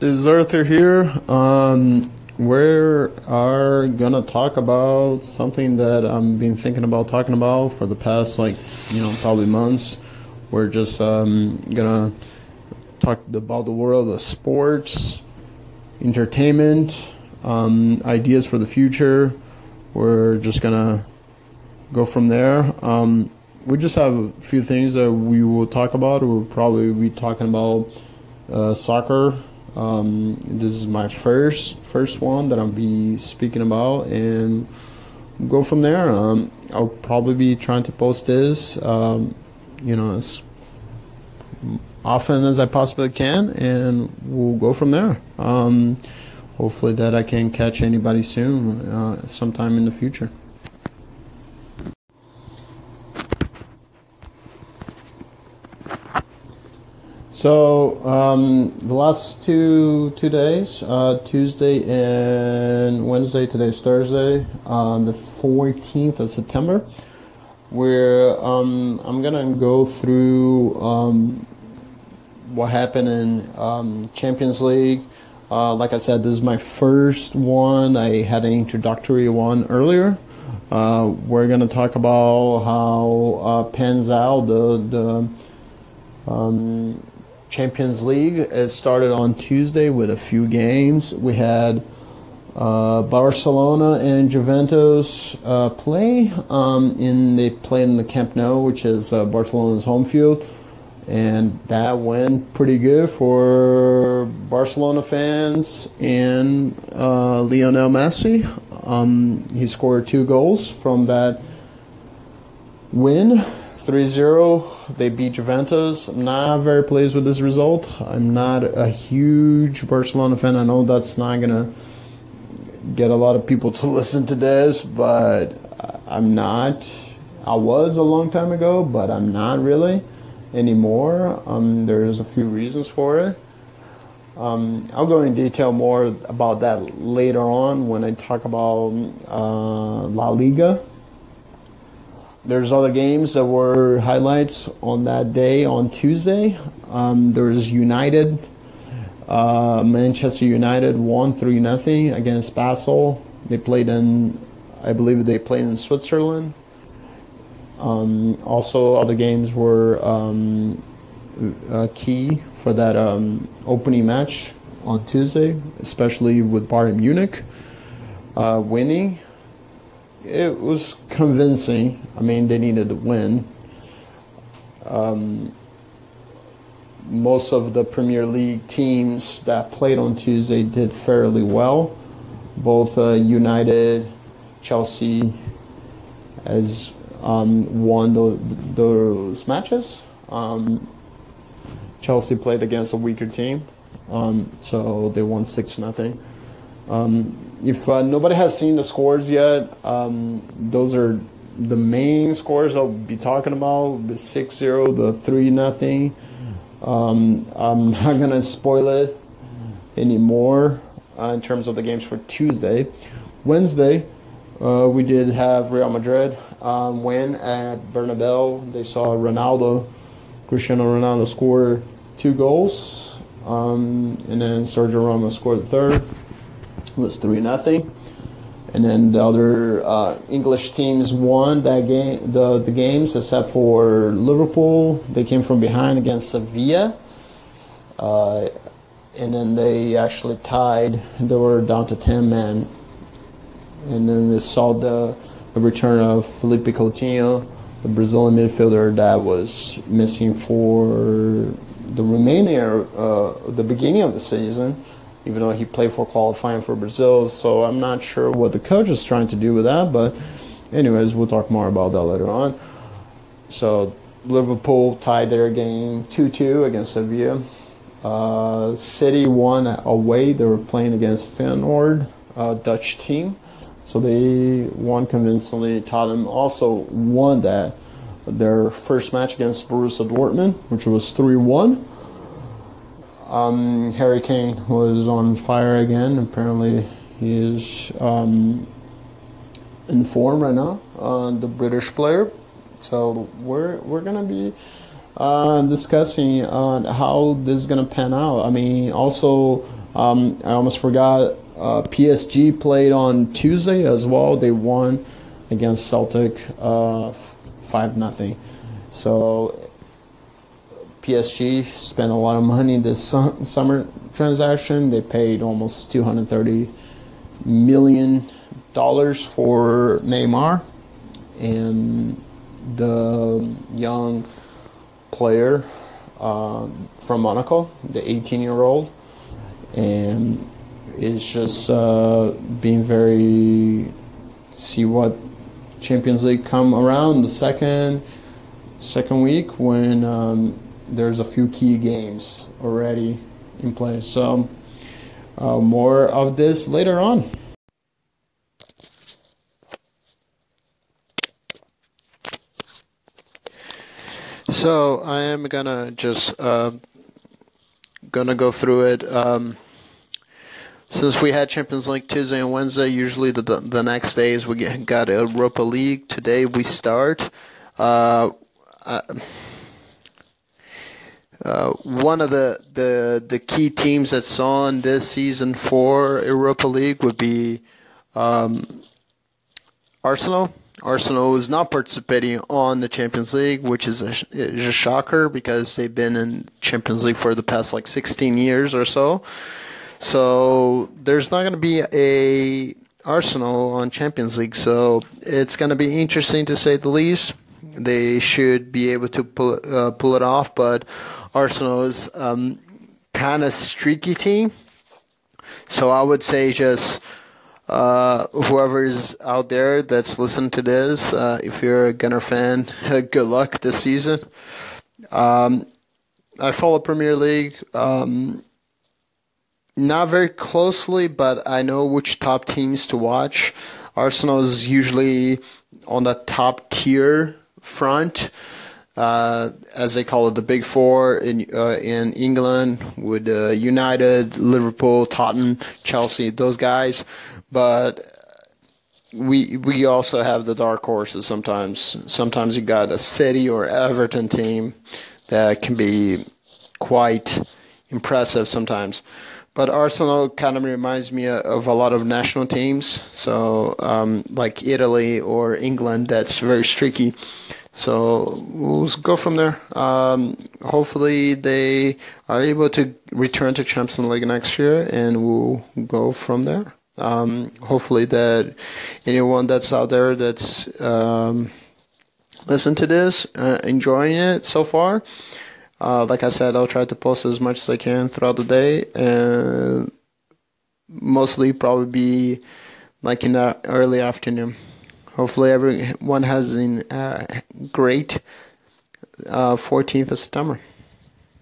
this is Arthur here. Um, we are gonna talk about something that I've been thinking about talking about for the past, like, you know, probably months. We're just um, gonna talk about the world of sports, entertainment, um, ideas for the future. We're just gonna go from there. Um, we just have a few things that we will talk about. We'll probably be talking about uh, soccer. Um, this is my first first one that I'll be speaking about, and go from there. Um, I'll probably be trying to post this, um, you know, as often as I possibly can, and we'll go from there. Um, hopefully, that I can catch anybody soon, uh, sometime in the future. So um, the last two two days, uh, Tuesday and Wednesday. Today's Thursday, on the 14th of September. Where um, I'm gonna go through um, what happened in um, Champions League. Uh, like I said, this is my first one. I had an introductory one earlier. Uh, we're gonna talk about how uh, pans out the the um, Champions League. It started on Tuesday with a few games. We had uh, Barcelona and Juventus uh, play. Um, in they played in the Camp Nou, which is uh, Barcelona's home field, and that went pretty good for Barcelona fans and uh, Lionel Messi. Um, he scored two goals from that win 3-0 they beat Juventus. I'm not very pleased with this result. I'm not a huge Barcelona fan. I know that's not going to get a lot of people to listen to this, but I'm not. I was a long time ago, but I'm not really anymore. Um, there's a few reasons for it. Um, I'll go in detail more about that later on when I talk about uh, La Liga there's other games that were highlights on that day on Tuesday. Um, there was United, uh, Manchester United won three nothing against Basel. They played in, I believe they played in Switzerland. Um, also, other games were um, uh, key for that um, opening match on Tuesday, especially with Bayern Munich uh, winning it was convincing. I mean, they needed to win. Um, most of the Premier League teams that played on Tuesday did fairly well. Both uh, United, Chelsea, as um, won the, those matches. Um, Chelsea played against a weaker team, um, so they won six nothing. Um, if uh, nobody has seen the scores yet, um, those are the main scores I'll be talking about: the 6-0, the 3 0. Um, I'm not gonna spoil it anymore uh, in terms of the games for Tuesday. Wednesday, uh, we did have Real Madrid um, win at Bernabeu. They saw Ronaldo, Cristiano Ronaldo score two goals, um, and then Sergio Ramos scored the third was three nothing. And then the other uh, English teams won that game, the, the games, except for Liverpool. They came from behind against Sevilla, uh, and then they actually tied. They were down to ten men, and then they saw the, the return of Felipe Coutinho, the Brazilian midfielder that was missing for the remainder, uh, the beginning of the season even though he played for qualifying for Brazil. So I'm not sure what the coach is trying to do with that. But, anyways, we'll talk more about that later on. So Liverpool tied their game 2-2 against Sevilla. Uh, City won away. They were playing against Feyenoord, a Dutch team. So they won convincingly. Tottenham also won that their first match against Borussia Dortmund, which was 3-1. Um, Harry Kane was on fire again. Apparently, he is um, in form right now. Uh, the British player. So we're we're gonna be uh, discussing uh, how this is gonna pan out. I mean, also Um, I almost forgot. Uh, PSG played on Tuesday as well. They won against Celtic uh, five nothing. So PSG spent a lot of money this summer transaction. They paid almost 230 million dollars for Neymar and the young player uh, from Monaco, the 18 year old, and it's just uh, being very see what Champions League come around the second second week when um, there's a few key games already in place. So uh, more of this later on. So I am gonna just uh, gonna go through it. Um, since we had Champions League Tuesday and Wednesday, usually the the next days we get, got Europa League. Today we start. Uh, uh, uh, one of the, the the key teams that's on this season for Europa League would be um, Arsenal. Arsenal is not participating on the Champions League, which is a, is a shocker because they've been in Champions League for the past like 16 years or so. So there's not going to be a Arsenal on Champions League, so it's going to be interesting to say the least. They should be able to pull uh, pull it off, but Arsenal is um, kind of streaky team. So I would say just uh, whoever's out there that's listening to this, uh, if you're a Gunner fan, good luck this season. Um, I follow Premier League. Um, not very closely, but I know which top teams to watch. Arsenal is usually on the top tier front, uh, as they call it, the big four in uh, in England with uh, United, Liverpool, Tottenham, Chelsea, those guys. But we we also have the dark horses sometimes. Sometimes you got a City or Everton team that can be quite impressive sometimes. But Arsenal kind of reminds me of a lot of national teams, so um, like Italy or England, that's very streaky. So we'll go from there. Um, hopefully, they are able to return to Champions League next year, and we'll go from there. Um, hopefully, that anyone that's out there that's um, listened to this, uh, enjoying it so far. Uh, like I said, I'll try to post as much as I can throughout the day, and mostly probably be like in the early afternoon. Hopefully, everyone has a uh, great uh, 14th of September.